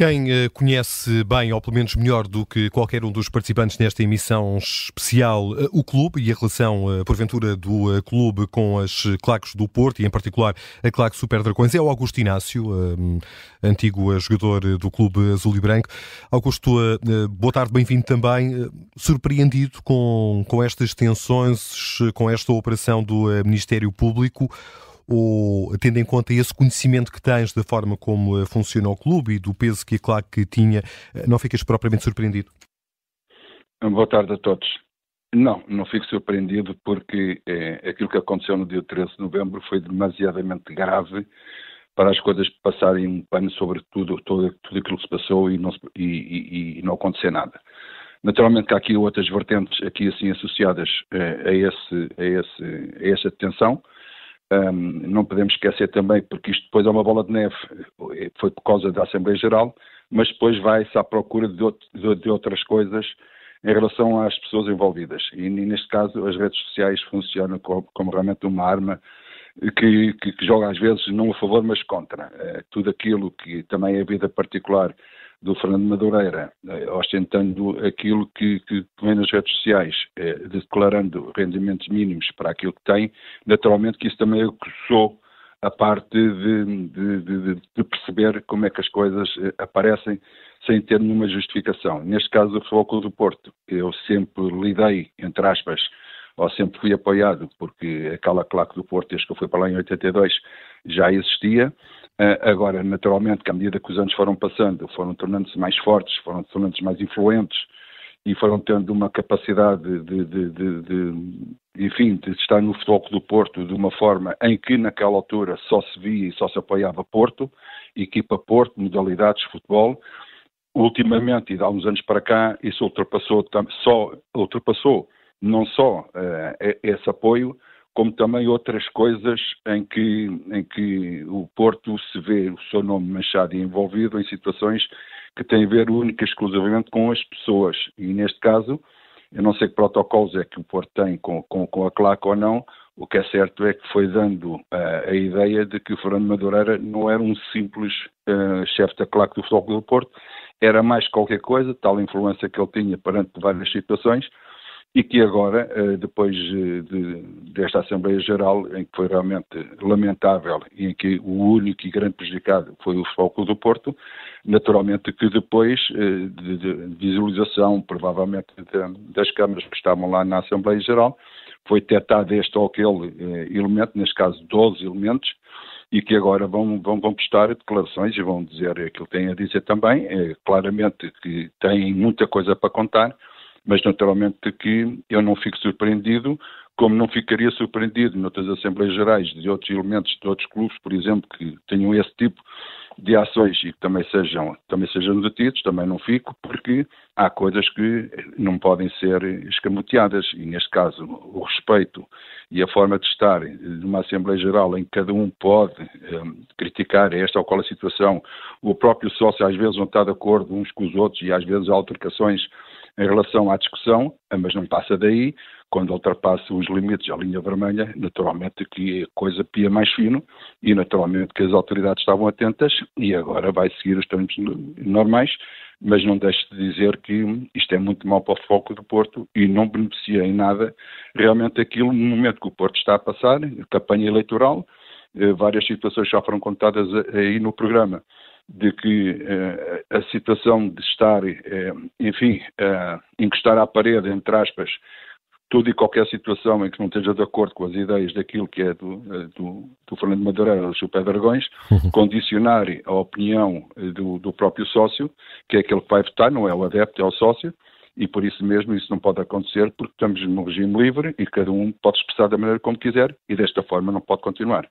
Quem uh, conhece bem, ou pelo menos melhor do que qualquer um dos participantes nesta emissão especial, uh, o clube e a relação, uh, porventura, do clube com as claques do Porto, e em particular a claque Super Dragões, é o Augusto Inácio, antigo jogador do clube azul e branco. Augusto, boa tarde, bem-vindo também. surpreendido com, com estas tensões, com esta operação do Ministério Público, ou tendo em conta esse conhecimento que tens da forma como eh, funciona o clube e do peso que a Claque tinha, eh, não ficas propriamente surpreendido? Boa tarde a todos. Não, não fico surpreendido porque é, aquilo que aconteceu no dia 13 de novembro foi demasiadamente grave para as coisas passarem um pano sobre tudo, tudo, tudo aquilo que se passou e não, e, e, e não acontecer nada. Naturalmente que há aqui outras vertentes aqui assim associadas a, esse, a, esse, a essa detenção, um, não podemos esquecer também, porque isto depois é uma bola de neve, foi por causa da Assembleia Geral, mas depois vai-se à procura de, outro, de, de, outras coisas em relação às pessoas envolvidas. E, neste caso, as redes sociais funcionam como, como realmente uma arma que, que, que, joga às vezes não a favor, mas contra. É, tudo aquilo que também é vida particular do Fernando Madureira, eh, ostentando aquilo que, que, vem nas redes sociais, eh, declarando rendimentos mínimos para aquilo que tem, naturalmente que isso também acusou a parte de, de, de, de, perceber como é que as coisas eh, aparecem sem ter nenhuma justificação. Neste caso do Futebol Clube do Porto, eu sempre lidei, entre aspas, ou sempre fui apoiado, porque aquela claque do Porto, desde que eu fui para lá em 82, já existia, Uh, agora, naturalmente, que à medida que os anos foram passando, foram tornando-se mais fortes, foram tornando-se mais influentes e foram tendo uma capacidade de, de, de, de, enfim, de estar no futebol do Porto de uma forma em que naquela altura só se via e só se apoiava Porto, equipa Porto, modalidades de futebol. Ultimamente, e de há uns anos para cá, isso ultrapassou, só, ultrapassou não só uh, esse apoio, como também outras coisas em que, em que o Porto se vê o seu nome manchado e envolvido em situações que têm a ver única e exclusivamente com as pessoas. E neste caso, eu não sei que protocolos é que o Porto tem com, com, com a claque ou não, o que é certo é que foi dando uh, a ideia de que o Fernando Madureira não era um simples uh, chefe da claque do Futebol do Porto, era mais qualquer coisa, tal influência que ele tinha perante várias situações, e que agora, eh, depois eh, de, desta Assembleia Geral, em que foi realmente lamentável e em que o único e grande prejudicado foi o Futebol do Porto, naturalmente que depois eh, de, de visualização, provavelmente, de, das câmaras que estavam lá na Assembleia Geral, foi detectado este ou aquele elemento, neste caso 12 elementos, e que agora vão, vão, declarações e vão dizer aquilo que têm a dizer também, é, claramente que têm muita coisa para contar, mas naturalmente que eu não fico surpreendido, como não ficaria surpreendido noutras Assembleias Gerais de outros elementos de outros clubes, por exemplo, que tenham esse tipo de ações e que também sejam, também sejam detidos, também não fico, porque há coisas que não podem ser escamoteadas. E, neste caso, o respeito e a forma de estar de uma Assembleia Geral em que cada um pode um, criticar esta ou qual a situação, o próprio sócio às vezes não está de acordo uns com os outros e às vezes há altercações em relação à discussão, mas não passa daí, quando ultrapassa os limites à linha vermelha, naturalmente que a coisa pia mais fino e naturalmente que as autoridades estavam atentas e agora vai seguir os termos normais, mas não deixe de dizer que isto é muito mau para o foco do Porto e não beneficia em nada realmente aquilo no momento que o Porto está a passar, campanha eleitoral, eh, várias situações já foram contadas aí no programa de que eh, a situação de estar, eh, enfim, eh, encostar à parede, entre aspas, toda e qualquer situação em que não esteja de acordo com as ideias daquilo que é do, eh, do, do Fernando Madureira, do Super Dragões, uhum. condicionar a opinião eh, do, do próprio sócio, que é aquele que vai votar, não é o adepto, é o sócio, e por isso mesmo isso não pode acontecer porque estamos num regime livre e cada um pode expressar da maneira como quiser e desta forma não pode continuar.